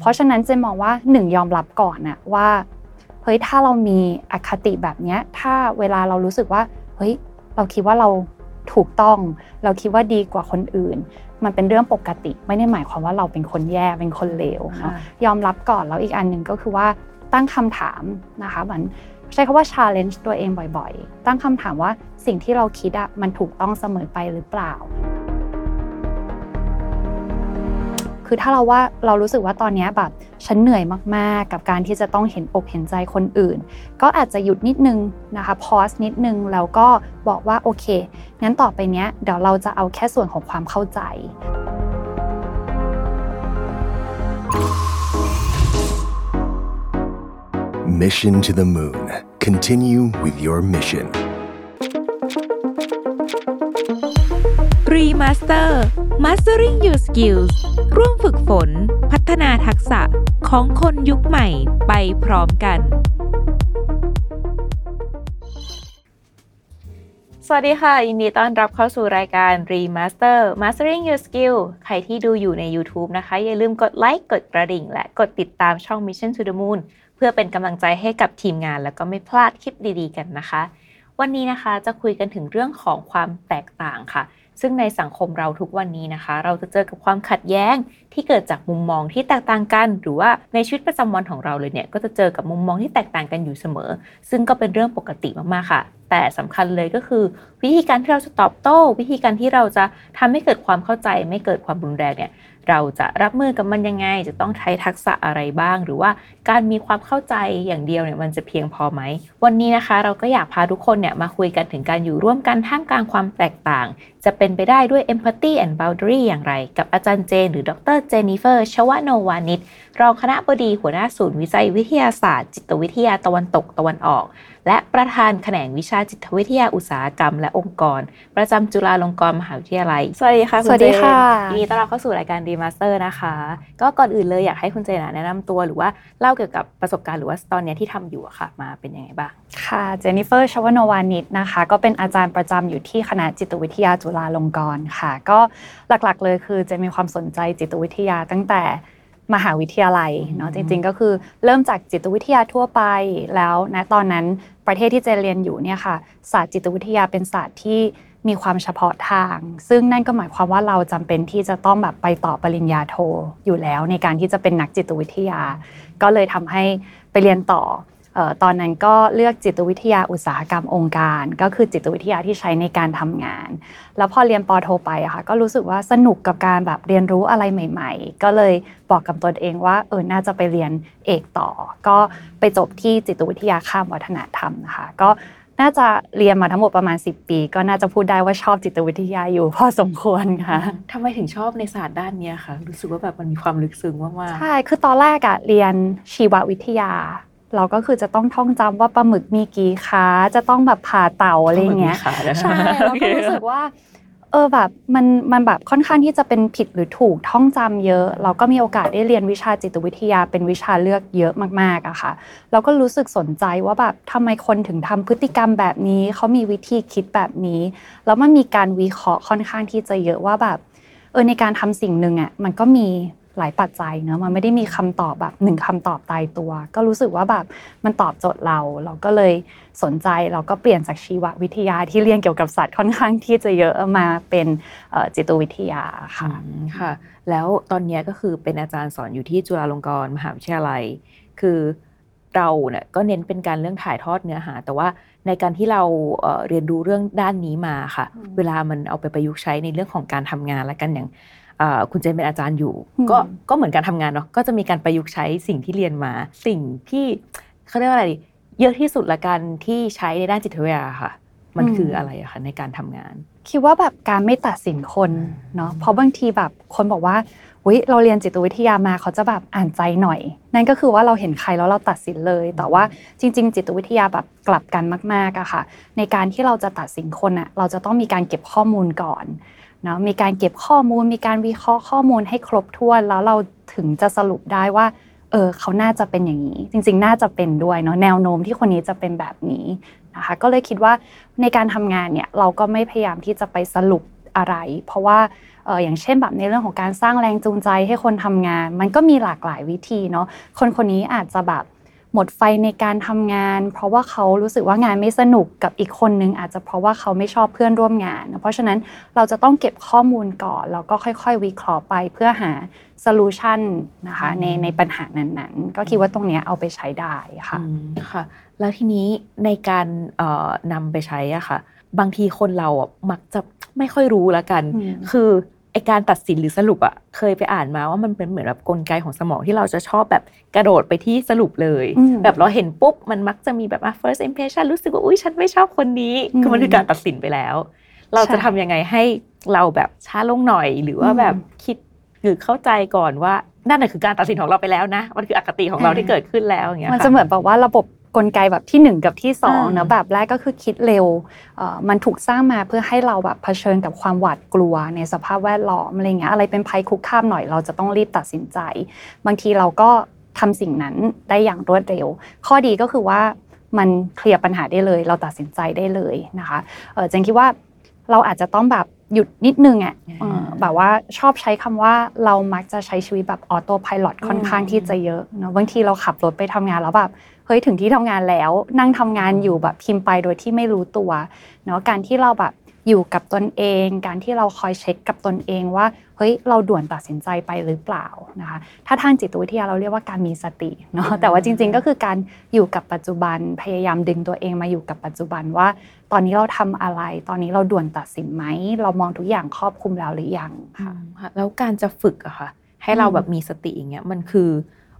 เพราะฉะนั้นเจมองว่าหนึ่งยอมรับก่อนนะว่าเฮ้ยถ้าเรามีอคติแบบนี้ถ้าเวลาเรารู้สึกว่าเฮ้ยเราคิดว่าเราถูกต้อง เราคิดว่าดีกว่าคนอื่น มันเป็นเรื่องปกติ ไม่ได้หมายความว่าเราเป็นคนแย่เป็นคนเลวเนาะยอมรับก่อนแล้วอีกอันหนึ่งก็คือว่าตั้งคำถามนะคะเหมือนใช้คำว่า challenge ตัวเองบ่อยๆ ตั้งคำถามว่าสิ่งที่เราคิดอะมันถูกต้องเสมอไปหรือเปล่า คือถ้าเราว่าเรารู้สึกว่าตอนนี้แบบฉันเหนื่อยมากๆ กับการที่จะต้องเห็นอกเห็นใจคนอื่น ก็อาจจะหยุดนิดนึงนะคะพอสนิดนึงแล้วก็บอกว่าโอเคงั้นต่อไปเนี้ยเดี๋ยวเราจะเอาแค่ส่วนของความเข้าใจ Mission to the Moon. Continue with your mission. Remaster Mastering Your Skills ร่วมฝึกฝนพัฒนาทักษะของคนยุคใหม่ไปพร้อมกัน สวัสดีค่ะ ยินดีต้อนรับเข้าสู่รายการ Remaster Mastering Your Skill ใครที่ดูอยู่ใน YouTube นะคะ อย่าลืมกดไลค์ กดกระดิ่ง และกดติดตามช่อง Mission to the Moon เพื่อเป็นกำลังใจให้กับทีมงาน แล้วก็ไม่พลาดคลิปดีๆ กันนะคะ วันนี้นะคะจะคุยกันถึงเรื่องของความแตกต่างค่ะ ซึ่งในสังคมเราทุกวันนี้นะคะ เราจะเจอกับความขัดแย้งที่เกิดจากมุมมองที่แตกต่างกัน หรือว่าในชีวิตประจำวันของเราเลยเนี่ยก็จะเจอกับมุมมองที่แตกต่างกันอยู่เสมอ ซึ่งก็เป็นเรื่องปกติมากๆค่ะ แต่สำคัญเลยก็คือ วิธีการที่เราจะตอบโต้ วิธีการที่เราจะทำให้เกิดความเข้าใจ ไม่เกิดความรุนแรงเนี่ยเราจะรับมือกับมันยังไง จะต้องใช้ทักษะอะไรบ้าง หรือว่าการมีความเข้าใจอย่างเดียวเนี่ยมันจะเพียงพอไหม วันนี้นะคะ เราก็อยากพาทุกคนเนี่ยมาคุยกันถึงการอยู่ร่วมกันท่ามกลางความแตกต่าง จะเป็นไปได้ด้วย empathy and boundary อย่างไร กับอาจารย์เจน หรือดรเจนนิเฟอร์ชวโนวานิชรองคณะบดีหัวหน้าศูนย์วิจัยวิทยาศาสตร์ จิตวิทยาตะวันตกตะวันออก และประธานแขนงวิชาจิตวิทยาอุตสาหกรรมและองค์กร ประจำจุฬาลงกรณ์มหาวิทยาลัย สวัสดีค่ะ สวัสดีค่ะยินดีต้อนรับเข้าสู่รายการ Remaster นะคะ ก็ก่อนอื่นเลยอยากให้คุณเจนแนะนำตัวหรือว่าเล่าเกี่ยวกับประสบการณ์หรือว่าตอนนี้ที่ทำอยู่ค่ะ มาเป็นยังไงบ้าง ค่ะ เจนนิเฟอร์ชวนวานิชนะคะ ก็เป็นอาจารย์ประจำอยู่ที่คณะจิตวิทยาจุฬาลงกรณ์ค่ะ ก็หลักๆเลยคือจะมีความสนใจจิตวิทยาตั้งแต่มหาวิทยาลัยเนาะจริงๆ ก็คือเริ่มจากจิตวิทยาทั่วไปแล้วนะตอนนั้นประเทศที่เจนเรียนอยู่เนี่ยค่ะศาสตร์จิตวิทยาเป็นศาสตร์ที่มีความเฉพาะทาง ซึ่งนั่นก็หมายความว่าเราจำเป็นที่จะต้องแบบไปต่อปริญญาโทอยู่แล้ว ในการที่จะเป็นนักจิตวิทยา ก็เลยทำให้ไปเรียนต่อ ตอนนั้นก็เลือกจิตวิทยาอุตสาหกรรมองค์การ ก็คือจิตวิทยาที่ใช้ในการทำงาน แล้วพอเรียนปโทไปอะค่ะก็รู้สึกว่าสนุกกับการแบบเรียนรู้อะไรใหม่ ๆ ก็เลยบอกกับตนเองว่าเออน่าจะไปเรียนเอกต่อ ก็ไปจบที่จิตวิทยาข้ามวัฒนธรรมนะคะก็น่าจะเรียนมาทั้งหมดประมาณ 10 ปี ก็น่าจะพูดได้ว่าชอบจิตวิทยาอยู่พอสมควรค่ะทำไมถึงชอบในศาสตร์ด้านนี้คะรู้สึกว่าแบบมันมีความลึกซึ้งมากๆใช่คือตอนแรกอะเรียนชีววิทยา เราก็คือจะต้องท่องจำว่าปลาหมึกมีกี่ขาจะต้องแบบผ่าเต่าอะไรเงี้ยใช่เราก็รู้สึกว่าเออแบบมันมันแบบค่อนข้างที่จะเป็นผิดหรือถูกท่องจำเยอะ เราก็มีโอกาสได้เรียนวิชาจิตวิทยาเป็นวิชาเลือกเยอะมากๆอะค่ะ เราก็รู้สึกสนใจว่าแบบทำไมคนถึงทำพฤติกรรมแบบนี้เขามีวิธีคิดแบบนี้ แล้วมันมีการวิเคราะห์ค่อนข้างที่จะเยอะว่าแบบเออในการทำสิ่งหนึ่งอะมันก็มี หลายปัจจัยเนอะมันไม่ได้มีคำตอบแบบหนึ่งคำตอบตายตัว ก็รู้สึกว่าแบบมันตอบโจทย์เรา เราก็เลยสนใจเราก็เปลี่ยนจากชีววิทยาที่เรียนเกี่ยวกับสัตว์ค่อนข้างที่จะเยอะมาเป็นจิตวิทยาค่ะค่ะ แล้วตอนนี้ก็คือเป็นอาจารย์สอนอยู่ที่จุฬาลงกรณ์มหาวิทยาลัย คือเราเนี่ยก็เน้นเป็นการเรื่องถ่ายทอดเนื้อหา แต่ว่าในการที่เราเรียนรู้เรื่องด้านนี้มาค่ะ เวลามันเอาไปประยุกต์ใช้ในเรื่องของการทำงานและกันอย่าง คุณเจนเป็นอาจารย์อยู่ ก็ก็เหมือนการทำงานเนาะก็จะมีการประยุกต์ใช้สิ่งที่เรียนมา สิ่งที่เขาเรียกว่าอะไรเยอะที่สุดละกันที่ใช้ในด้านจิตวิทยาค่ะ มันคืออะไรอะคะในการทำงาน คิดว่าแบบการไม่ตัดสินคนเนาะเพราะบางทีแบบคนบอกว่าอุ้ยเราเรียนจิตวิทยามาเขาจะแบบอ่านใจหน่อย นั่นก็คือว่าเราเห็นใครแล้วเราตัดสินเลย แต่ว่าจริง ๆ จิตวิทยาแบบกลับกันมากๆอะค่ะ ในการที่เราจะตัดสินคนอะเราจะต้องมีการเก็บข้อมูลก่อน เนาะมีการเก็บข้อมูล มีการวิเคราะห์ข้อมูลให้ครบถ้วนแล้วเราถึงจะสรุปได้ว่าเออเขาน่าจะเป็นอย่างนี้ จริง ๆ น่าจะเป็นด้วยเนาะแนวโน้มที่คนนี้จะเป็นแบบนี้นะคะก็เลยคิดว่าในการทำงานเนี่ยเราก็ไม่พยายามที่จะไปสรุปอะไร เพราะว่าอออย่างเช่นแบบในเรื่องของการสร้างแรงจูงใจให้คนทำงาน มันก็มีหลากหลายวิธีเนาะคนคนนี้อาจจะแบบ หมดไฟในการทำงาน เพราะว่าเขารู้สึกว่างานไม่สนุกกับอีกคนนึง อาจจะเพราะว่าเขาไม่ชอบเพื่อนร่วมงาน เพราะฉะนั้นเราจะต้องเก็บข้อมูลก่อน แล้วก็ค่อยๆ วิเคราะห์ไปเพื่อหาโซลูชันนะคะในในปัญหานั้นๆ ก็คิดว่าตรงเนี้ยเอาไปใช้ได้ค่ะอืมค่ะ แล้วทีนี้ในการเอ่อนำไปใช้อะค่ะ บางทีคนเราอะมักจะไม่ค่อยรู้ละกันอืมคือ ไอการตัดสินหรือสรุปอะเคยไปอ่านมาว่ามันเป็นเหมือนแบบกลไกของสมองที่เราจะชอบแบบกระโดดไปที่สรุปเลยอืมแบบเราเห็นปุ๊บ มันมักจะมีแบบอะ first impression รู้สึกว่าอุ้ยฉันไม่ชอบคนนี้อืมคือมันคือการตัดสินไปแล้ว เราจะใช่ทำยังไงให้เราแบบช้าลงหน่อยหรือว่าอืมแบบคิดหรือเข้าใจก่อนว่านั่นน่ะคือการตัดสินของเราไปแล้วนะ มันคืออคติของเราอ่าที่เกิดขึ้นแล้วอย่างเงี้ยมันค่จะเหมือนแบบว่าระบบ กลไกแบบที่ 1 กับที่2อ่าเนอะแบบแรกก็คือคิดเร็วเอ่อมันถูกสร้างมาเพื่อให้เราแบบเผชิญกับความหวาดกลัวในสภาพแวดล้อมอะไรเงี้ยอะไรเป็นภัยคุกคามหน่อยเราจะต้องรีบตัดสินใจ บางทีเราก็ทำสิ่งนั้นได้อย่างรวดเร็ว ข้อดีก็คือว่ามันเคลียร์ปัญหาได้เลย เราตัดสินใจได้เลยนะคะเออเจนคิดว่าเราอาจจะต้องแบบหยุดนิดนึงอะเออแบบว่าชอบใช้คำว่าเรามักจะใช้ชีวิตแบบออโต้พายロค่อนข้างที่จะเยอะเนอะบางทีเราขับรถไปทำงานแล้วแบบ เฮ้ยถึงที่ทำงานแล้ว นั่งทำงานอยู่แบบพิมพ์ไปโดยที่ไม่รู้ตัวเนาะการที่เราแบบอยู่กับตนเอง การที่เราคอยเช็คกับตนเองว่าเฮ้ยเราด่วนตัดสินใจไปหรือเปล่านะคะถ้าทางจิตวิทยาเราเรียกว่าการมีสติเนาะแต่ว่าจริง ๆ ก็คือการอยู่กับปัจจุบันพยายามดึงตัวเองมาอยู่กับปัจจุบันว่า ตอนนี้เราทำอะไร ตอนนี้เราด่วนตัดสินไหมเรามองทุกอย่างครอบคลุมแล้วหรือยังค่ะค่ะค่ะแล้วการจะฝึกอะค่ะให้เราอืมแบบมีสติอย่างเงี้ยมันคือ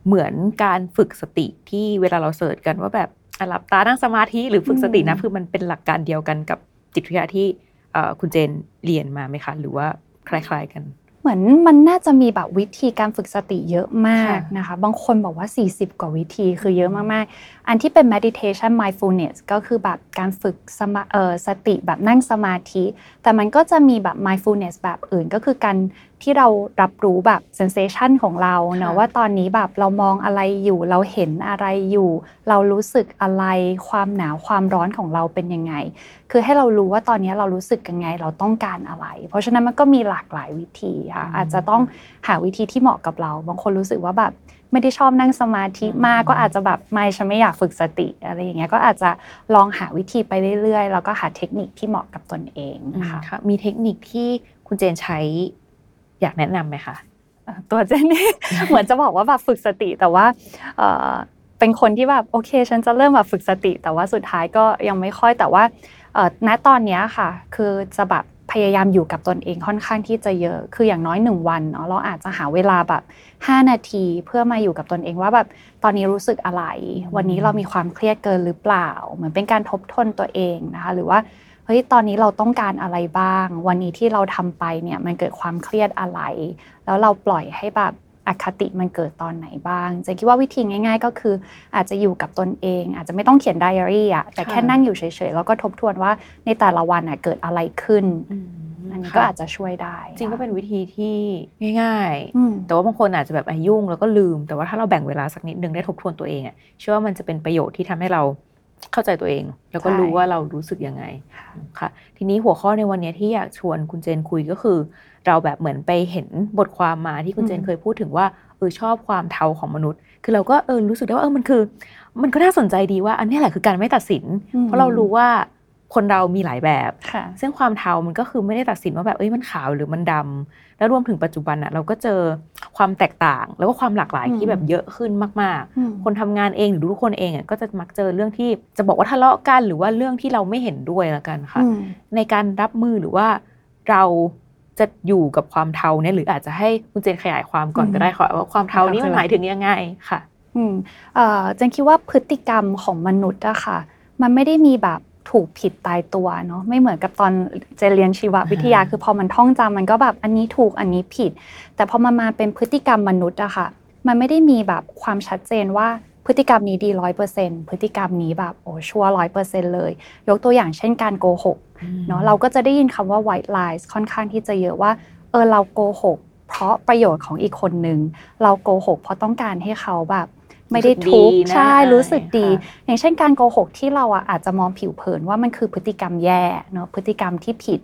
เหมือนการฝึกสติที่เวลาเราเสิร์ชกันว่าแบบอะหลับตานั่งสมาธิหรือฝึกสตินะคือมันเป็นหลักการเดียวกันกับจิตวิทยาที่เอ่อคุณเจนเรียนมาไหมคะ หรือว่าคล้าย ๆกัน เหมือนมันน่าจะมีแบบวิธีการฝึกสติเยอะมากค่ะนะคะ บางคนบอกว่า 40 กว่าวิธีคือเยอะมาก ๆ อันที่เป็น meditation mindfulness ก็คือแบบการฝึกสมาเออสติแบบนั่งสมาธิ แต่มันก็จะมีแบบ mindfulness แบบอื่นก็คือการที่เรารับรู้แบบ sensation ของเราเนอะค่ะว่าตอนนี้แบบเรามองอะไรอยู่เราเห็นอะไรอยู่ เรารู้สึกอะไรความหนาวความร้อนของเราเป็นยังไง คือให้เรารู้ว่าตอนนี้เรารู้สึกยังไงเราต้องการอะไร เพราะฉะนั้นมันก็มีหลากหลายวิธีค่ะอาจจะต้องหาวิธีที่เหมาะกับเรา บางคนรู้สึกว่าแบบไม่ได้ชอบนั่งสมาธิมากก็อาจจะแบบไม่ฉันไม่อยากฝึกสติอะไรอย่างเงี้ยก็อาจจะลองหาวิธีไปเรื่อยๆ แล้วก็หาเทคนิคที่เหมาะกับตนเองค่ะค่ะมีเทคนิคที่คุณเจนใช้ อยากแนะนำไหมคะตัวเจนนี่เหมือนจะบอกว่าแบบฝึกสติแต่ว่าเป็นคนที่แบบโอเค ฉันจะเริ่มแบบฝึกสติ แต่ว่าสุดท้ายก็ยังไม่ค่อยแต่ว่าณตอนนี้ค่ะ คือจะแบบพยายามอยู่กับตนเองค่อนข้างที่จะเยอะ คืออย่างน้อยหนึ่งวันเนาะเราอาจจะหาเวลาแบบ 5 นาทีเพื่อมาอยู่กับตนเองว่าแบบตอนนี้รู้สึกอะไร วันนี้เรามีความเครียดเกินหรือเปล่า เหมือนเป็นการทบทวนตัวเองนะคะ หรือว่า เฮ้ยตอนนี้เราต้องการอะไรบ้าง วันนี้ที่เราทำไปเนี่ยมันเกิดความเครียดอะไร แล้วเราปล่อยให้แบบอคติมันเกิดตอนไหนบ้างเจะคิดว่าวิธีง่าย ๆ ก็คือ อาจจะอยู่กับตนเอง อาจจะไม่ต้องเขียนไดอารี่อะแต่แค่ค่ะนั่งอยู่เฉยๆแล้วก็ทบทวนว่าในแต่ละวันอะเกิดอะไรขึ้นอันนี้ก็อาจจะช่วยได้ จริงก็เป็นวิธีที่ง่ายอืมๆแต่ว่าบางคนอาจจะแบบอายุ่งแล้วก็ลืม แต่ว่าถ้าเราแบ่งเวลาสักนิดนึงได้ทบทวนตัวเองอะเชื่อว่ามันจะเป็นประโยชน์ที่ทำให้เรา เข้าใจตัวเอง แล้วก็ใช่รู้ว่าเรารู้สึกยังไงค่ะ ทีนี้หัวข้อในวันนี้ที่อยากชวนคุณเจนคุยก็คือ เราแบบเหมือนไปเห็นบทความมาที่คุณเจนเคยพูดถึงว่าเออชอบความเทาของมนุษย์ คือเราก็เออรู้สึกได้ว่าเออมันคือ มันก็น่าสนใจดีว่า อันนี้แหละคือการไม่ตัดสินอืมเพราะเรารู้ว่า คนเรามีหลายแบบค่ะซึ่งความเทามันก็คือไม่ได้ตัดสินว่าแบบเอ้ยมันขาวหรือมันดำแล้วรวมถึงปัจจุบันอะเราก็เจอความแตกต่าง แล้วก็ความหลากหลายอืมที่แบบเยอะขึ้นมากอืมๆคนทำงานเองหรือทุกคนเองอะก็จะมักเจอเรื่องที่จะบอกว่าทะเลาะกันหรือว่าเรื่องที่เราไม่เห็นด้วยละกันค่ะอืมในการรับมือหรือว่าเราจะอยู่กับความเทาเนี่ยหรืออาจจะให้คุณเจนขยายความก่อนอืมก็ได้ค่ะว่าความเทานี่มันหมายถึงยังไงค่ะ อืมเอ่อเจนคิดว่าพฤติกรรมของมนุษย์อะค่ะ มันไม่ได้มีแบบ ถูกผิดตายตัวเนาะไม่เหมือนกับตอนเจนเรียนชีววิทยาอ่าคือพอมันท่องจำมันก็แบบอันนี้ถูกอันนี้ผิด แต่พอมันมาเป็นพฤติกรรมมนุษย์อะค่ะ มันไม่ได้มีแบบความชัดเจนว่าพฤติกรรมนี้ดีร้อยเปอร์เซ็นต์พฤติกรรมนี้แบบโอ้ชัวร้อยเปอร์เซ็นต์เลย ยกตัวอย่างเช่นการโกหกเนาะเราก็จะได้ยินคำว่า white lies ค่อนข้างที่จะเยอะว่าเออเราโกหก เพราะประโยชน์ของอีกคนนึงเราโกหก เพราะต้องการให้เขาแบบ ไม่ได้ทุกข์รู้สึกดีนะใช่รู้สึกดีค่ะอย่างเช่นการโกหกที่เราอะอาจจะมองผิวเผินว่ามันคือพฤติกรรมแย่เนาะพฤติกรรมที่ผิด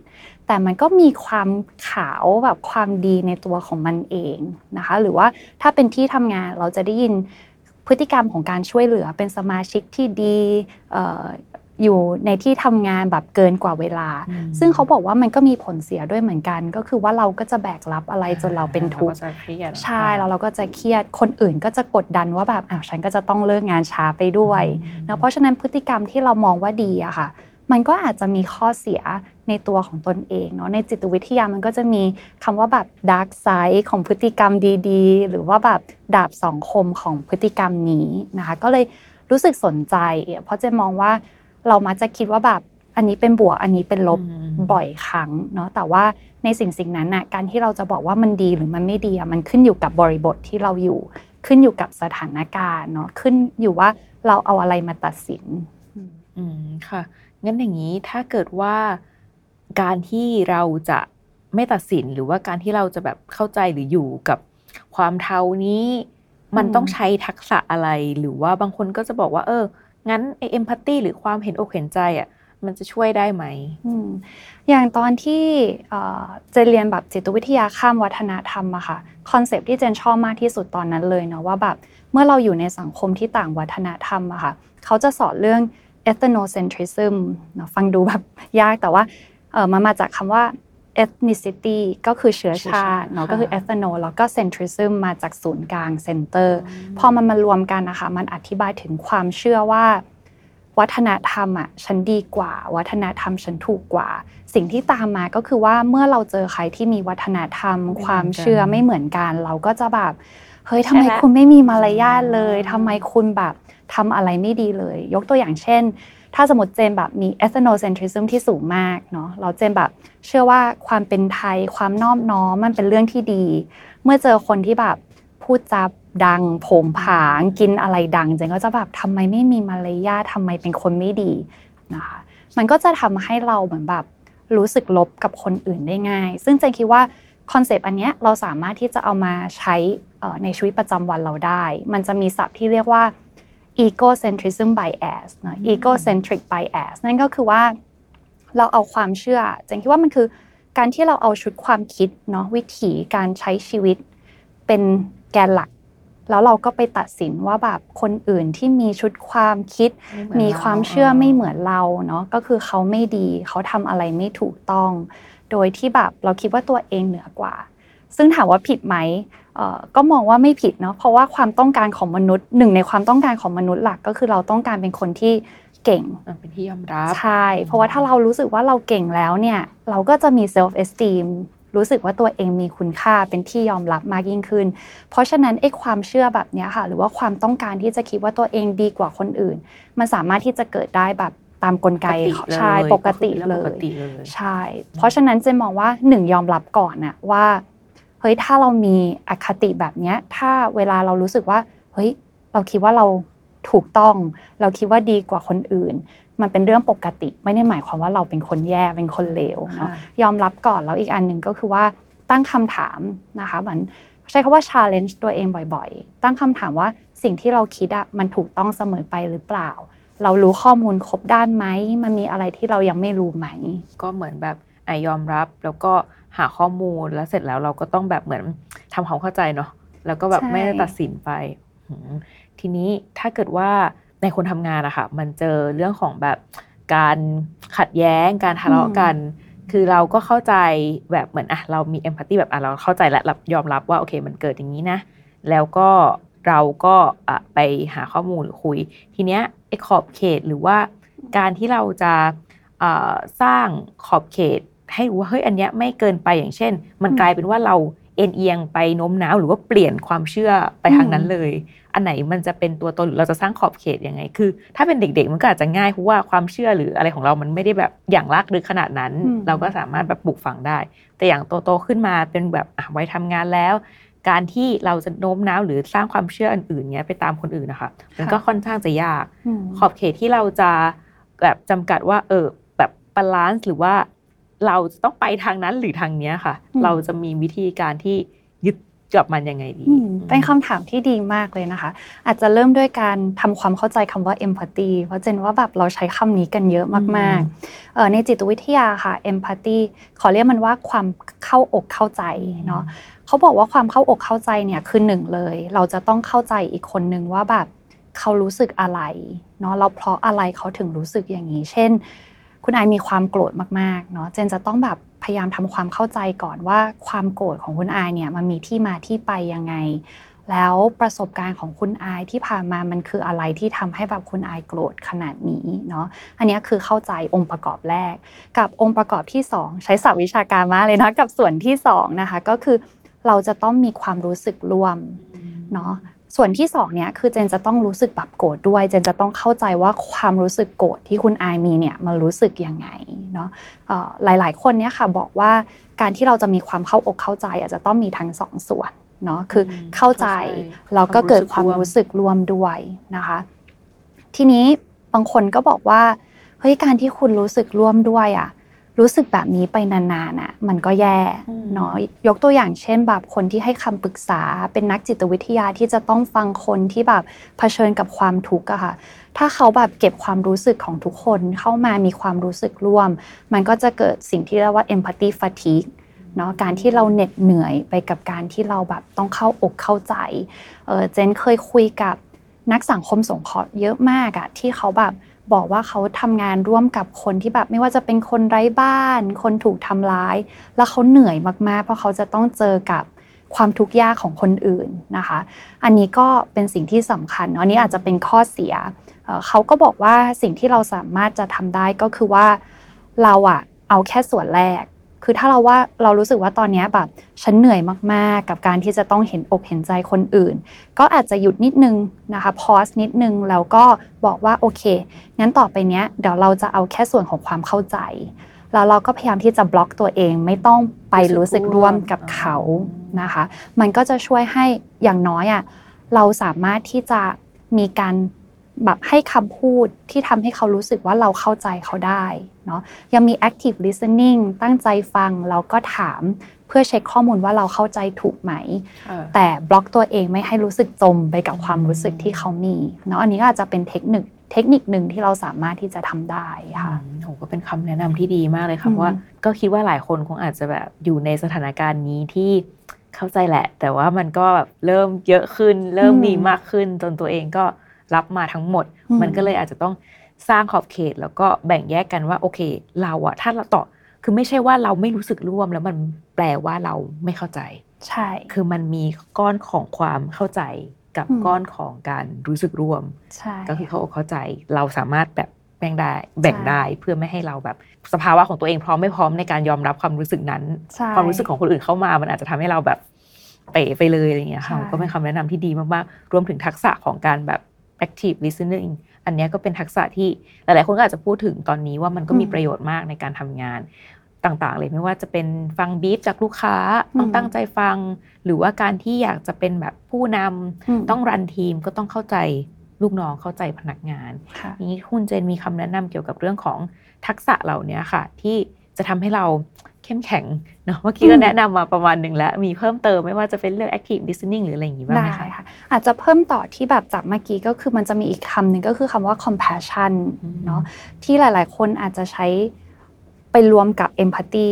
แต่มันก็มีความขาวแบบความดีในตัวของมันเองนะคะ หรือว่าถ้าเป็นที่ทำงานเราจะได้ยินพฤติกรรมของการช่วยเหลือเป็นสมาชิกที่ดีเอ่ออยู่ในที่ทำงานแบบเกินกว่าเวลาอืมซึ่งเขาบอกว่ามันก็มีผลเสียด้วยเหมือนกัน ก็คือว่าเราก็จะแบกรับอะไรจนเราเป็นทุกข์ราจะเครียดใช่แล้วเราก็จะเครียดคนอื่นก็จะกดดันว่าแบบอ้าวฉันก็จะต้องเลิกงานช้าไปด้วยนะเพราะฉะนั้นพฤติกรรมที่เรามองว่าดีอะค่ะ มันก็อาจจะมีข้อเสียในตัวของตนเองเนาะในจิตวิทยามันก็จะมีคำว่าแบบดาร์กไซด์ของพฤติกรรมดีๆ หรือว่าแบบดาบสองคมของพฤติกรรมนี้นะคะ ก็เลยรู้สึกสนใจเพราะเจะมองว่า เรามักจะคิดว่าแบบอันนี้เป็นบวกอันนี้เป็นลบอืมบ่อยครั้งเนาะแต่ว่าในสิ่งสิ่งนั้นน่ะการที่เราจะบอกว่ามันดีหรือมันไม่ดีอะมันขึ้นอยู่กับบริบทที่เราอยู่ ขึ้นอยู่กับสถานการณ์เนาะขึ้นอยู่ว่าเราเอาอะไรมาตัดสินอืมค่ะงั้นอย่างนี้ถ้าเกิดว่าการที่เราจะไม่ตัดสินหรือว่าการที่เราจะแบบเข้าใจหรืออยู่กับความเทานี้ มันอืมต้องใช้ทักษะอะไรหรือว่าบางคนก็จะบอกว่า เออ งั้นไอเอมพัตตีหรือความเห็นอกเห็นใจอะมันจะช่วยได้ไหม อย่างตอนที่เจนเรียนแบบจิตวิทยาข้ามวัฒนธรรมอะค่ะคอนเซปต์ที่เจนชอบมากที่สุดตอนนั้นเลยเนาะว่าแบบเมื่อเราอยู่ในสังคมที่ต่างวัฒนธรรมอะค่ะเขาจะสอนเรื่อง ethnocentrism เนอะฟังดูแบบยากแต่ว่าเออมันมาจากคำว่า ethnicity ก็คือเชื้อชาติเนาะค่ะก็คือ ethno แล้วก็ centrism มาจากศูนย์กลาง center พอมันมารวมกันนะคะมันอธิบายถึงความเชื่อว่า วัฒนธรรมอะฉันดีกว่า วัฒนธรรมฉันถูกกว่า สิ่งที่ตามมาก็คือว่าเมื่อเราเจอใครที่มีวัฒนธรรมไม่เหมือนกันความเชื่อไม่เหมือนกัน เราก็จะแบบเฮ้ยทำไมใช่ละคุณไม่มีมารยาทเลยทำไมคุณแบบทำอะไรไม่ดีเลย ยกตัวอย่างเช่น ถ้าสมมติเจนแบบมี ethnocentrism ที่สูงมากเนาะเราเจนแบบเชื่อว่าความเป็นไทยความนอบน้อมมันเป็นเรื่องที่ดี เมื่อเจอคนที่แบบพูดจาดังโผงผางกินอะไรดังเจนก็จะแบบทำไมไม่มีมารยาททำไมเป็นคนไม่ดีนะคะมันก็จะทำให้เราเหมือนแบบรู้สึกลบกับคนอื่นได้ง่าย ซึ่งเจนคิดว่าคอนเซปต์อันเนี้ยเราสามารถที่จะเอามาใช้ในชีวิตประจำวันเราได้ มันจะมีศัพท์ที่เรียกว่า egocentrism bias นะ egocentric bias นั่นก็คือว่าเราเอาความเชื่อเจนคิดว่ามันคือการที่เราเอาชุดความคิดเนาะวิถีการใช้ชีวิตเป็นแกนหลัก แล้วเราก็ไปตัดสินว่าแบบคนอื่นที่มีชุดความคิดไเหอนมีเรความเชื่อไม่เหมือนเราเนาะก็คือเขาไม่ดี เขาทำอะไรไม่ถูกต้อง โดยที่แบบเราคิดว่าตัวเองเหนือกว่า ซึ่งถามว่าผิดไหมเอ่อก็มองว่าไม่ผิดเนาะเพราะว่าความต้องการของมนุษย์หนึ่งในความต้องการของมนุษย์หลักก็คือเราต้องการเป็นคนที่เก่งอะเป็นที่ยอมรับใช่เพราะว่าถ้าเรารู้สึกว่าเราเก่งแล้วเนี่ยเราก็จะมี self esteem รู้สึกว่าตัวเองมีคุณค่าเป็นที่ยอมรับมากยิ่งขึ้น เพราะฉะนั้นไอ้ความเชื่อแบบเนี้ยค่ะหรือว่าความต้องการที่จะคิดว่าตัวเองดีกว่าคนอื่น มันสามารถที่จะเกิดได้แบบตามกลไกปกติของเลยใช่ปกติก็คือเลเรื่องปยกติเลยใช่เพราะฉะนั้นเจนมองว่าหนึ่งยอมรับก่อนน่ะว่า เฮ้ยถ้าเรามีอคติแบบเนี้ยถ้าเวลาเรารู้สึกว่าเฮ้ยเราคิดว่าเราถูกต้อง เราคิดว่าดีกว่าคนอื่น มันเป็นเรื่องปกติ ไม่ได้หมายความว่าเราเป็นคนแย่เป็นคนเลวเนาะค่ะยอมรับก่อนแล้วอีกอันหนึ่งก็คือว่าตั้งคำถามนะคะเหมือนใช้คำว่า challenge ตัวเองบ่อยๆ ตั้งคำถามว่าสิ่งที่เราคิดอะมันถูกต้องเสมอไปหรือเปล่า เรารู้ข้อมูลครบด้านไหม มันมีอะไรที่เรายังไม่รู้ไหม ก็เหมือนแบบไอะยอมรับแล้วก็ หาข้อมูลแล้วเสร็จแล้วเราก็ต้องแบบเหมือนทำความเข้าใจเนาะแล้วก็แบบใช่ไม่ได้ตัดสินไปหืมทีนี้ถ้าเกิดว่าในคนทำงานอะค่ะมันเจอเรื่องของแบบการขัดแย้งการทะเลาะกัน คือเราก็เข้าใจแบบเหมือนอะเรามีเอมพัตตีแบบอะเราเข้าใจและรับยอมรับว่าโอเค มันเกิดอย่างนี้นะ แล้วก็เราก็อะไปหาข้อมูลหรือคุย ทีเนี้ยไอ้ขอบเขตหรือว่าการที่เราจะอ่าสร้างขอบเขต ให้รู้ว่าเฮ้ยอันเนี้ยไม่เกินไปอย่างเช่น มันอืมกลายเป็นว่าเราเอ็นเอียงไปโน้มน้าวหรือว่าเปลี่ยนความเชื่อไปทางนั้นอืมเลย อันไหนมันจะเป็นตัวตนหรือเราจะสร้างขอบเขตยังไง คือ ถ้าเป็นเด็กๆ มันก็อาจจะง่ายเพราะว่าความเชื่อหรืออะไรของเรามันไม่ได้แบบอย่างลากลึกขนาดนั้นอืมเราก็สามารถแบบปลูกฝังได้ แต่อย่างโตๆขึ้นมาเป็นแบบอะวัยทำงานแล้ว การที่เราจะโน้มน้าวหรือสร้างความเชื่ออื่นๆเงี้ยไปตามคนอื่นนะคะ มันก็ค่อนข้างจะยากอืมขอบเขตที่เราจะแบบจำกัดว่าเออแบบ balance หรือว่า เราจะต้องไปทางนั้นหรือทางเนี้ยค่ะอืมเราจะมีวิธีการที่ยึดกับมันยังไงดีอืมเป็นคำถามที่ดีมากเลยนะคะ อาจจะเริ่มด้วยการทำความเข้าใจคำว่า empathy เพราะเจนว่าแบบเราใช้คำนี้กันเยอะมากๆเอ่อในจิตวิทยาค่ะ empathy ขอเรียกมันว่าความเข้าอกเข้าใจเนาะเขาบอกว่าความเข้าอกเข้าใจเนี่ยคือหนึ่งเลย เราจะต้องเข้าใจอีกคนนึงว่าแบบเขารู้สึกอะไรเนาะแล้วเพราะอะไรเขาถึงรู้สึกอย่างนี้ เช่น คุณไอายมีความโกรธมากๆเนาะเจนจะต้องแบบพยายามทำความเข้าใจก่อนว่าความโกรธของคุณไอายเนี่ยมันมีที่มาที่ไปยังไง แล้วประสบการณ์ของคุณอายที่ผ่านมามันคืออะไรที่ทำให้แบบคุณอายโกรธขนาดนี้เนาะอันนี้คือเข้าใจองค์ประกอบแรก กับองค์ประกอบที่ 2 ใช้ศัพท์วิชาการมากเลยนะกับส่วนที่2นะคะก็คือเราจะต้องมีความรู้สึกร่วมเนาะ ส่วนที่สองเนี่ยคือเจนจะต้องรู้สึกแบบโกรธด้วย เจนจะต้องเข้าใจว่าความรู้สึกโกรธที่คุณอายมีเนี่ยมันรู้สึกยังไงเนาะหลาย ๆ คนเนี่ยค่ะบอกว่าการที่เราจะมีความเข้าอกเข้าใจอาจจะต้องมีทั้งสองส่วนเนาะคือเข้าใจแล้วก็เกิดความรู้สึกร่วมด้วยนะคะ ทีนี้บางคนก็บอกว่าเฮ้ยการที่คุณรู้สึกร่วมด้วยอะ รู้สึกแบบนี้ไปนานๆอะมันก็แย่เนาะยกตัวอย่างเช่นแบบคนที่ให้คำปรึกษาเป็นนักจิตวิทยาที่จะต้องฟังคนที่แบบเผชิญกับความทุกข์อะค่ะ ถ้าเขาแบบเก็บความรู้สึกของทุกคนเข้ามามีความรู้สึกร่วม มันก็จะเกิดสิ่งที่เรียกว่า empathy fatigue เนาะการที่เราเหน็ดเหนื่อยไปกับการที่เราแบบต้องเข้าอกเข้าใจเออเจนเคยคุยกับนักสังคมสงเคราะห์เยอะมากอะที่เขาแบบ บอกว่าเขาทำงานร่วมกับคนที่แบบไม่ว่าจะเป็นคนไร้บ้าน คนถูกทำร้าย แล้วเขาเหนื่อยมากๆ เพราะเขาจะต้องเจอกับความทุกข์ยากของคนอื่นนะคะ อันนี้ก็เป็นสิ่งที่สำคัญอันนี้อาจจะเป็นข้อเสีย เขาก็บอกว่าสิ่งที่เราสามารถจะทำได้ก็คือว่าเราอะเอาแค่ส่วนแรก คือถ้าเราว่าเรารู้สึกว่าตอนนี้แบบฉันเหนื่อยมากๆ กับการที่จะต้องเห็นอกเห็นใจคนอื่น ก็อาจจะหยุดนิดนึงนะคะพอสนิดนึงแล้วก็บอกว่าโอเคงั้นต่อไปเนี้ยเดี๋ยวเราจะเอาแค่ส่วนของความเข้าใจ แล้วเราก็พยายามที่จะบล็อกตัวเองไม่ต้องไปรู้สึกร่วมกับเขานะคะ มันก็จะช่วยให้อย่างน้อยอะเราสามารถที่จะมีการ แบบให้คำพูดที่ทำให้เขารู้สึกว่าเราเข้าใจเขาได้เนาะยังมี active listening ตั้งใจฟังแล้วก็ถามเพื่อเช็คข้อมูลว่าเราเข้าใจถูกไหม แต่บล็อกตัวเองไม่ให้รู้สึกจมไปกับความรู้สึกที่เขามีเนาะอันนี้ก็อาจจะเป็นเทคนิคเทคนิคหนึ่งที่เราสามารถที่จะทำได้ค่ะโหก็เป็นคำแนะนำที่ดีมากเลยค่ะเพราะว่า ก็คิดว่าหลายคนคงอาจจะแบบอยู่ในสถานการณ์นี้ที่เข้าใจแหละ แต่ว่ามันก็แบบเริ่มเยอะขึ้น เริ่มมีมากขึ้นจนตัวเองก็ รับมาทั้งหมด มันก็เลยอาจจะต้องสร้างขอบเขต แล้วก็แบ่งแยกกันว่าโอเค เราอะถ้าเราต่อคือไม่ใช่ว่าเราไม่รู้สึกร่วม แล้วมันแปลว่าเราไม่เข้าใจ ใช่ คือมันมีก้อนของความเข้าใจกับก้อนของการรู้สึกร่วมใช่ก็คือเขาเข้าใจเราสามารถแบบแบ่งได้แบ่งได้เพื่อไม่ให้เราแบบสภาวะของตัวเองพร้อมไม่พร้อมในการยอมรับความรู้สึกนั้น ความรู้สึกของคนอื่นเข้ามา มันอาจจะทำให้เราแบบเป๋ไปเลยอะไรเงี้ยค่ะก็เป็นคำแนะนำที่ดีมากๆรวมถึงทักษะของการแบบ active listening อันนี้ก็เป็นทักษะที่หลาย ๆ คนก็อาจจะพูดถึงตอนนี้ว่ามันก็มีประโยชน์มากในการทำงานต่างๆ เลยไม่ว่าจะเป็นฟังบีฟจากลูกค้าต้องตั้งใจฟัง หรือว่าการที่อยากจะเป็นแบบผู้นำต้องรันทีมก็ต้องเข้าใจลูกน้องเข้าใจพนักงานนี้คุณเจนมีคำแนะนำเกี่ยวกับเรื่องของทักษะเหล่านี้ค่ะที่ จะทำให้เราเข้มแข็งเนาะเมื่อกี้ก็แนะนำมาประมาณหนึ่งแล้ว มีเพิ่มเติมไม่ว่าจะเป็นเรื่อง active listening หรืออะไรอย่างนี้บ้างไหมคะอาจจะเพิ่มต่อที่แบบจากเมื่อกี้ก็คือมันจะมีอีกคำหนึ่งก็คือคำว่า compassion เนาะที่หลาย ๆ คนอาจจะใช้ไปรวมกับ empathy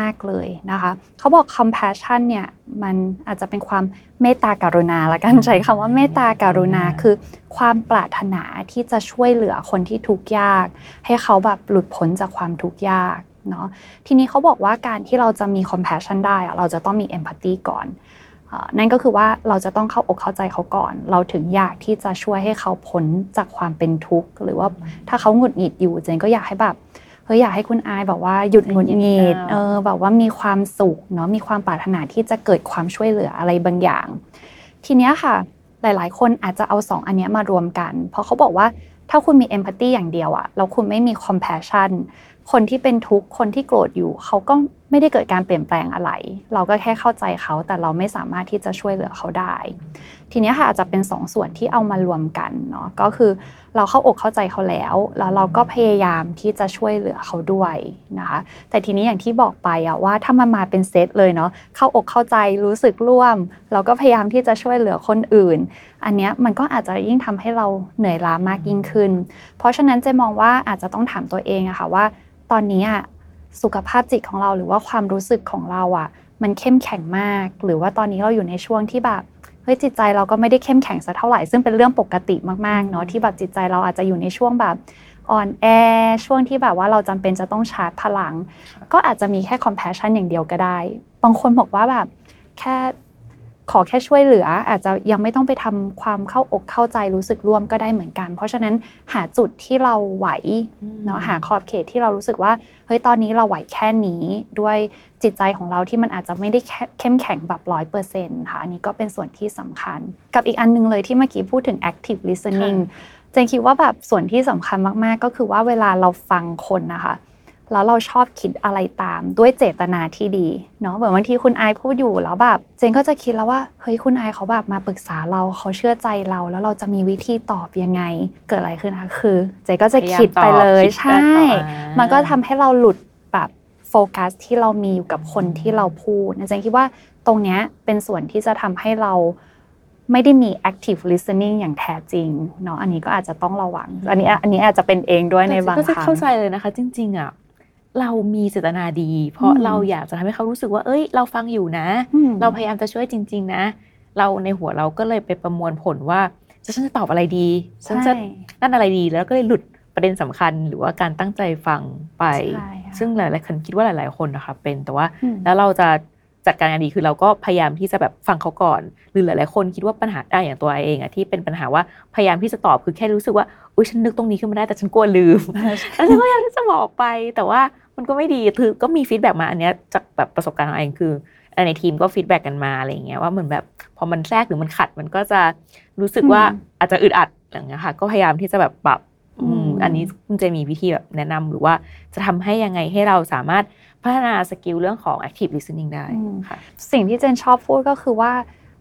มาก ๆ เลยนะคะเขาบอก compassion เนี่ยมันอาจจะเป็นความเมตตาการุณาละกันใช้คำว่าเมตตาการุณาคือความปรารถนาที่จะช่วยเหลือคนที่ทุกข์ยาก ให้เขาแบบหลุดพ้นจากความทุกข์ยาก เนาะทีนี้เขาบอกว่าการที่เราจะมี compassion ได้เราจะต้องมี empathy ก่อนนั่นก็คือว่าเราจะต้องเข้าอกเข้าใจเขาก่อน เราถึงอยากที่จะช่วยให้เขาพ้นจากความเป็นทุกข์ หรือว่าถ้าเขาหงุดหงิดอยู่เจนก็อยากให้แบบเฮ้ยอยากให้คุณอายแบบว่าหยุดหงุดหงิดเออแบบว่ามีความสุขเนาะมีความปรารถนาที่จะเกิดความช่วยเหลืออะไรบางอย่าง ทีเนี้ยค่ะ หลายๆ คนอาจจะเอาสองอันนี้มารวมกัน เพราะเขาบอกว่าถ้าคุณมีเอมพัตตีอย่างเดียวอะแล้วคุณไม่มีคอมเพชชั่น คนที่เป็นทุกข์คนที่โกรธอยู่ เขาก็ไม่ได้เกิดการเปลี่ยนแปลงอะไร เราก็แค่เข้าใจเขาแต่เราไม่สามารถที่จะช่วยเหลือเขาได้ ทีนี้ค่ะอาจจะเป็นสองส่วนที่เอามารวมกันเนาะก็คือเราเข้าอกเข้าใจเขาแล้ว แล้วเราก็พยายามที่จะช่วยเหลือเขาด้วยนะคะแต่ทีนี้อย่างที่บอกไปอะว่าถ้ามันมาเป็นเซตเลยเนาะเข้าอกเข้าใจรู้สึกร่วม เราก็พยายามที่จะช่วยเหลือคนอื่น อันเนี้ยมันก็อาจจะยิ่งทำให้เราเหนื่อยล้ามากยิ่งขึ้น เพราะฉะนั้นเจมองว่าอาจจะต้องถามตัวเองอะค่ะว่า ตอนนี้อะสุขภาพจิตของเราหรือว่าความรู้สึกของเราอะมันเข้มแข็งมาก หรือว่าตอนนี้เราอยู่ในช่วงที่แบบเฮ้ยจิตใจเราก็ไม่ได้เข้มแข็งสักเท่าไหร่ซึ่งเป็นเรื่องปกติมากๆเนาะที่แบบจิตใจเราอาจจะอยู่ในช่วงแบบอ่อนแอช่วงที่แบบว่าเราจำเป็นจะต้องชาร์จพลัง ก็อาจจะมีแค่ compassion อย่างเดียวก็ได้ บางคนบอกว่าแบบแค่ ขอแค่ช่วยเหลือ อาจจะยังไม่ต้องไปทำความเข้าอกเข้าใจรู้สึกร่วมก็ได้เหมือนกัน เพราะฉะนั้นหาจุดที่เราไหวเนาะหาขอบเขตที่เรารู้สึกว่าเฮ้ยตอนนี้เราไหวแค่นี้ด้วยจิตใจของเราที่มันอาจจะไม่ได้เข้มแข็งแบบร้อยเปอร์เซ็นต์ค่ะอันนี้ก็เป็นส่วนที่สำคัญ กับอีกอันนึงเลยที่เมื่อกี้พูดถึง active listening เจนคิดว่าแบบส่วนที่สำคัญมาก ๆ ก็คือว่าเวลาเราฟังคนนะคะ แล้วเราชอบคิดอะไรตามด้วยเจตนาที่ดีเนาะเหมือนบางทีคุณไอพูดอยู่แล้วแบบเจนก็จะคิดแล้วว่าเฮ้ยคุณไอเขาแบบมาปรึกษาเราเขาเชื่อใจเรา แล้วเราจะมีวิธีตอบยังไง เกิดอะไรขึ้นคะคือ เจนก็จะคิดไปเลยใช่ มันก็ทำให้เราหลุดแบบโฟกัสที่เรามีอยู่กับคนที่เราพูดเจนคิดว่าตรงเนี้ยเป็นส่วนที่จะทำให้เราไม่ได้มี active listening อย่างแท้จริงเนาะอันนี้ก็อาจจะต้องระวัง อันนี้อันนี้อาจจะเป็นเองด้วยในบางครั้งก็จะเข้าใจเลยนะคะ จริง ๆอะ เรามีเจตนาดี เพราะเราอยากจะทำให้เขารู้สึกว่า เอ้ย เราฟังอยู่นะ เราพยายามจะช่วยจริง ๆ นะ เราในหัวเราก็เลยไปประมวลผลว่าจะฉันจะตอบอะไรดีฉันจะนั่นอะไรดีแล้วก็เลยหลุดประเด็นสำคัญหรือว่าการตั้งใจฟังไป ซึ่งหลายๆคนคิดว่าหลาย ๆคนนะคะเป็นแต่ว่าแล้วเราจะ จัดการงานดีคือเราก็พยายามที่จะแบบฟังเขาก่อน หรือหลาย ๆ คนคิดว่าปัญหาได้อย่างตัวเองอะที่เป็นปัญหาว่าพยายามที่จะตอบคือแค่รู้สึกว่าอุ้ยฉันนึกตรงนี้ขึ้นมาได้แต่ฉันกลัวลืมแล้วฉันก็พยายามที่จะบอกไป แต่ว่ามันก็ไม่ดีคือก็มี feedback มาอันเนี้ยจากแบบประสบการณ์ของเองคือในทีมก็ feedback กันมาอะไรเงี้ยว่าเหมือนแบบพอมันแทรกหรือมันขัดมันก็จะรู้สึกว่าอาจจะอึดอัดอย่างเงี้ยค่ะ ก็พยายามที่จะแบบปรับอันนี้คุณจะมีวิธีแบบแนะนำหรือว่าจะทำให้ยังไงให้เราสามารถ พัฒนา skill เรื่องของ active listening ได้ค่ะสิ่งที่เจนชอบพูดก็คือว่า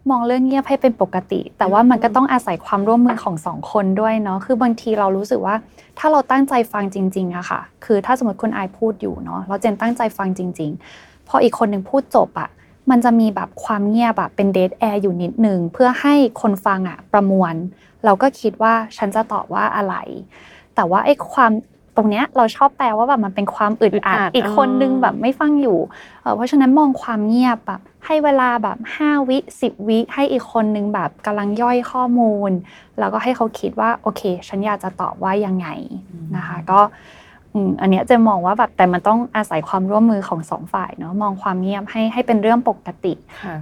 มองเรื่องเงียบให้เป็นปกติ แต่ว่ามันก็ต้องอาศัยความร่วมมือของสองคนด้วยเนาะคือบางทีเรารู้สึกว่า ถ้าเราตั้งใจฟังจริงๆอะค่ะ คือถ้าสมมติคุณไอพูดอยู่เนาะเราเจนตั้งใจฟังจริง ๆ พออีกคนหนึ่งพูดจบอะมันจะมีแบบความเงียบแบบเป็นเดทแอร์อยู่นิดนึงเพื่อให้คนฟังอะประมวล เราก็คิดว่าฉันจะตอบว่าอะไร แต่ว่าไอ้ความ ตรงเนี้ยเราชอบแปลว่าแบบมันเป็นความอึดอัดอีกคนนึงแบบไม่ฟังอยู่เพราะฉะนั้นมองความเงียบแบบให้เวลาแบบ5วิ10วิให้อีกคนนึงแบบกำลังย่อยข้อมูล แล้วก็ให้เขาคิดว่าโอเค ฉันอยากจะตอบว่ายังไงนะคะก็อันนี้จะมองว่าแบบแต่มันต้องอาศัยความร่วมมือของสองฝ่ายเนาะมองความเงียบให้ให้เป็นเรื่องปกติ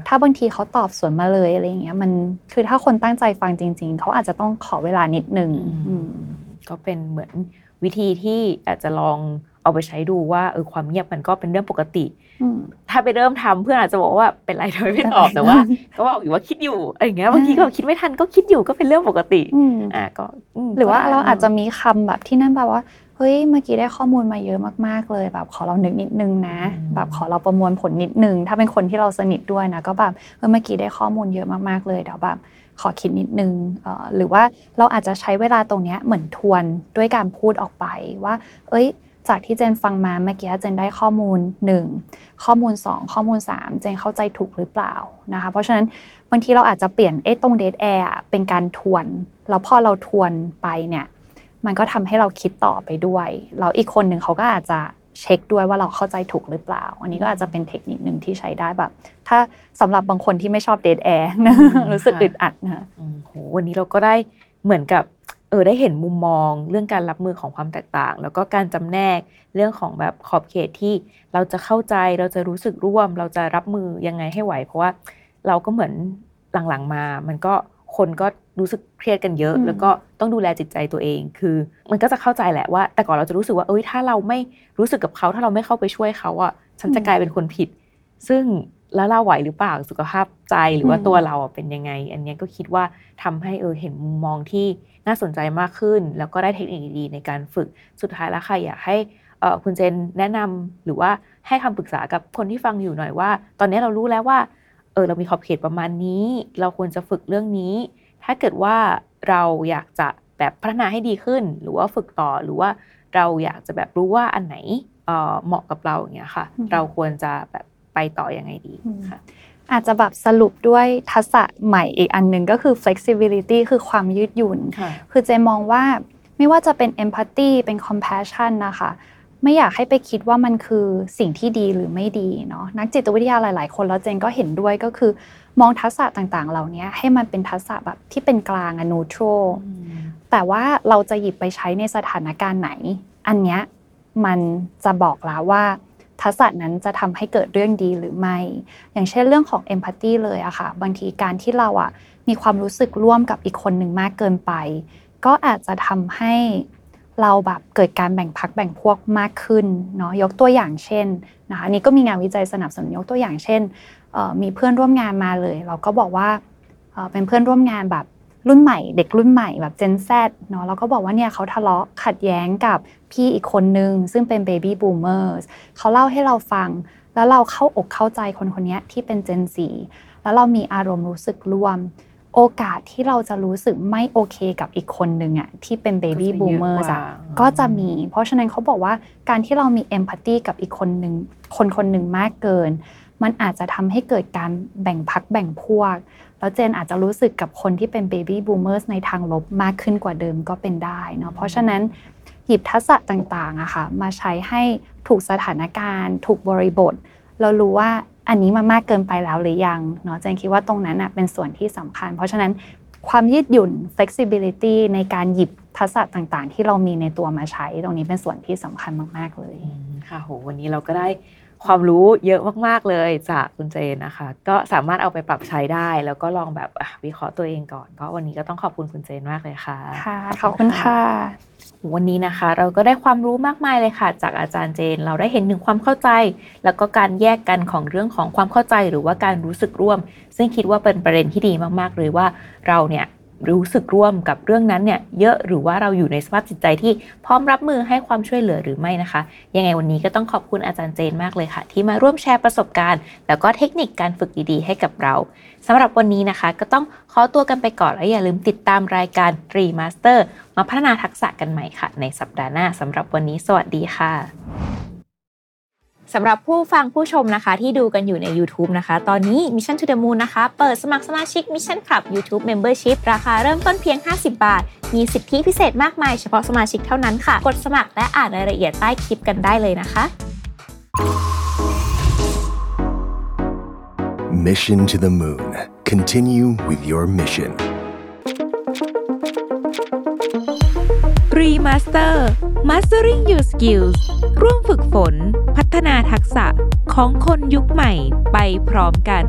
ถ้าบางทีเขาตอบสวนมาเลยอะไรอย่างเงี้ยมันคือถ้าคนตั้งใจฟังจริง ๆ เขาอาจจะต้องขอเวลานิดนึงก็เป็นเหมือน วิธีที่อาจจะลองเอาไปใช้ดูว่าเออความเงียบมันก็เป็นเรื่องปกติ ถ้าไปเริ่มทำเพื่อนอาจจะบอกว่าเป็นไรทำไมไม่ตอบแต่ว่า ก็บอกอยู่ว่าคิดอยู่อะไรเงี้ยบางทีก็คิดไม่ทันก็คิดอยู่ก็เป็นเรื่องปกติอ่าก็หรือว่าเราอาจจะมีคำแบบที่นั่นแบบว่าเฮ้ยเมื่อกี้ได้ข้อมูลมาเยอะมากๆเลย แบบขอเรานึกนิดนึงนะ แบบขอเราประมวลผลนิดนึง ถ้าเป็นคนที่เราสนิทด้วยนะ ก็แบบเเมื่อกี้ได้ข้อมูลเยอะมากๆเลยเดี๋ยวแบบ ขอคิดนิดนึงหรือว่าเราอาจจะใช้เวลาตรงนี้เหมือนทวนด้วยการพูดออกไปว่า เอ้ย จากที่เจนฟังมาเมื่อกี้เจนได้ข้อมูล 1 ข้อมูล 2 ข้อมูล 3 เจนเข้าใจถูกหรือเปล่านะคะเพราะฉะนั้นบางทีเราอาจจะเปลี่ยนเอ้ตรงเดทแอร์เป็นการทวนแล้วพอเราทวนไปเนี่ยมันก็ทำให้เราคิดต่อไปด้วยแล้วอีกคนหนึ่งเขาก็อาจจะ เช็คด้วยว่าเราเข้าใจถูกหรือเปล่า อันนี้ก็อาจจะเป็นเทคนิคหนึ่งที่ใช้ได้แบบ ถ้าสำหรับบางคนที่ไม่ชอบเดทแอร์รู้สึกอึดอัดนะโหวันนี้เราก็ได้เหมือนกับเออได้เห็นมุมมองเรื่องการรับมือของความแตกต่าง แล้วก็การจำแนกเรื่องของแบบขอบเขตที่เราจะเข้าใจเราจะรู้สึกร่วม เราจะรับมือยังไงให้ไหว เพราะว่าเราก็เหมือนหลังๆมา มันก็ คนก็รู้สึกเครียดกันเยอะ แล้วก็ต้องดูแลจิตใจตัวเอง คือ มันก็จะเข้าใจแหละว่า แต่ก่อนเราจะรู้สึกว่าเอ้ยถ้าเราไม่รู้สึกกับเขา ถ้าเราไม่เข้าไปช่วยเขาอะฉันจะกลายเป็นคนผิด ซึ่งแล้วเราไหวหรือเปล่าสุขภาพใจหรือว่าตัวเราเป็นยังไง อันนี้ก็คิดว่าทำให้เออเห็นมุมมองที่น่าสนใจมากขึ้น แล้วก็ได้เทคนิคดีในการฝึกสุดท้ายแล้วค่ะอยากให้เอ่อคุณเจนแนะนำหรือว่าให้คำปรึกษากับคนที่ฟังอยู่หน่อยว่า ตอนนี้เรารู้แล้วว่า เออเรามีขอบเขตประมาณนี้ เราควรจะฝึกเรื่องนี้ ถ้าเกิดว่าเราอยากจะแบบพัฒนาให้ดีขึ้น หรือว่าฝึกต่อหรือว่าเราอยากจะแบบรู้ว่าอันไหนเอ่อเหมาะกับเราอย่างเงี้ยค่ะอืมเราควรจะแบบไปต่อยังไงดีค่ะอาจจะแบบสรุปด้วยทักษะใหม่อีกอันหนึ่งก็คือ flexibility คือความยืดหยุ่นค่ะคือเจมองว่าไม่ว่าจะเป็น empathy เป็น compassion นะคะ ไม่อยากให้ไปคิดว่ามันคือสิ่งที่ดีหรือไม่ดีเนาะนักจิตวิทยาหลาย ๆ คนแล้วเจนก็เห็นด้วยก็คือ มองทักษะต่างๆ เหล่านี้ให้มันเป็นทักษะแบบที่เป็นกลางอะ neutral แต่ว่าเราจะหยิบไปใช้ในสถานการณ์ไหน อันเนี้ยมันจะบอกแล้วว่าทักษะนั้นจะทำให้เกิดเรื่องดีหรือไม่ อย่างเช่นเรื่องของ empathy เลยอะค่ะ บางทีการที่เราอะมีความรู้สึกร่วมกับอีกคนหนึ่งมากเกินไป ก็อาจจะทำให้ เราแบบเกิดการแบ่งพักแบ่งพวกมากขึ้นเนาะยกตัวอย่างเช่นนะคะอันนี้ก็มีงานวิจัยสนับสนุนยกตัวอย่างเช่นมีเพื่อนร่วมงานมาเลย เราก็บอกว่าเอ่อเป็นเพื่อนร่วมงานแบบรุ่นใหม่ เด็กรุ่นใหม่แบบ Gen Z เนาะเราก็บอกว่าเนี่ยเขาทะเลาะขัดแย้งกับพี่อีกคนนึง ซึ่งเป็น Baby Boomers เขาเล่าให้เราฟัง แล้วเราเข้าอกเข้าใจคนคนนี้ที่เป็น Gen Z แล้วเรามีอารมณ์รู้สึกร่วม โอกาสที่เราจะรู้สึกไม่โอเคกับอีกคนหนึ่งอะที่เป็น Baby ก็จะเยอะ Boomers กว่าอะก็จะมี เพราะฉะนั้นเขาบอกว่าการที่เรามี Empathy กับอีกคนหนึ่งคนคนหนึ่งมากเกิน มันอาจจะทำให้เกิดการแบ่งพักแบ่งพวก แล้วเจนอาจจะรู้สึกกับคนที่เป็น Baby Boomers ในทางลบมากขึ้นกว่าเดิมก็เป็นได้เนาะเพราะฉะนั้นหยิบทักษะต่างๆอะค่ะมาใช้ให้ถูกสถานการณ์ ถูกบริบท เรารู้ว่า อันนี้มันมากเกินไปแล้วหรือยังเนาะเจนคิดว่าตรงนั้นอะเป็นส่วนที่สำคัญ เพราะฉะนั้นความยืดหยุ่น flexibility ในการหยิบทักษะต่างๆ ที่เรามีในตัวมาใช้ ตรงนี้เป็นส่วนที่สำคัญมาก ๆ เลยอืมค่ะโหวันนี้เราก็ได้ความรู้เยอะมาก ๆ เลยจากคุณเจนนะคะ ก็สามารถเอาไปปรับใช้ได้ แล้วก็ลองแบบอะวิเคราะห์ตัวเองก่อน ก็วันนี้ก็ต้องขอบคุณคุณเจนมากเลยค่ะ ค่ะ ขอบคุณค่ะ วันนี้นะคะ เราก็ได้ความรู้มากมายเลยค่ะ จากอาจารย์เจน เราได้เห็นถึงความเข้าใจ แล้วก็การแยกกันของเรื่องของความเข้าใจ หรือว่าการรู้สึกร่วม ซึ่งคิดว่าเป็นประเด็นที่ดีมากๆเลยว่าเราเนี่ย รู้สึกร่วมกับเรื่องนั้นเนี่ยเยอะหรือว่าเราอยู่ในสภาพจิตใจที่พร้อมรับมือให้ความช่วยเหลือหรือไม่นะคะ ยังไงวันนี้ก็ต้องขอบคุณอาจารย์เจนมากเลยค่ะ ที่มาร่วมแชร์ประสบการณ์ แล้วก็เทคนิคการฝึกดีๆ ให้กับเราสำหรับวันนี้นะคะ ก็ต้องขอตัวกันไปก่อนและอย่าลืมติดตามรายการ Remaster มาพัฒนาทักษะกันใหม่ค่ะ ในสัปดาห์หน้าสำหรับวันนี้ สวัสดีค่ะ สำหรับผู้ฟังผู้ชมนะคะ ที่ดูกันอยู่ใน YouTube นะคะ ตอนนี้ Mission to the Moon นะคะ เปิดสมัครสมาชิก Mission Club YouTube Membership ราคาเริ่มต้นเพียง 50 บาท มีสิทธิพิเศษมากมายเฉพาะสมาชิกเท่านั้นค่ะ กดสมัครและอ่านรายละเอียดใต้คลิปกันได้เลยนะคะ Mission to the Moon. Continue with your mission. Remaster Mastering Your Skills ร่วมฝึกฝน พัฒนาทักษะของคนยุคใหม่ไปพร้อมกัน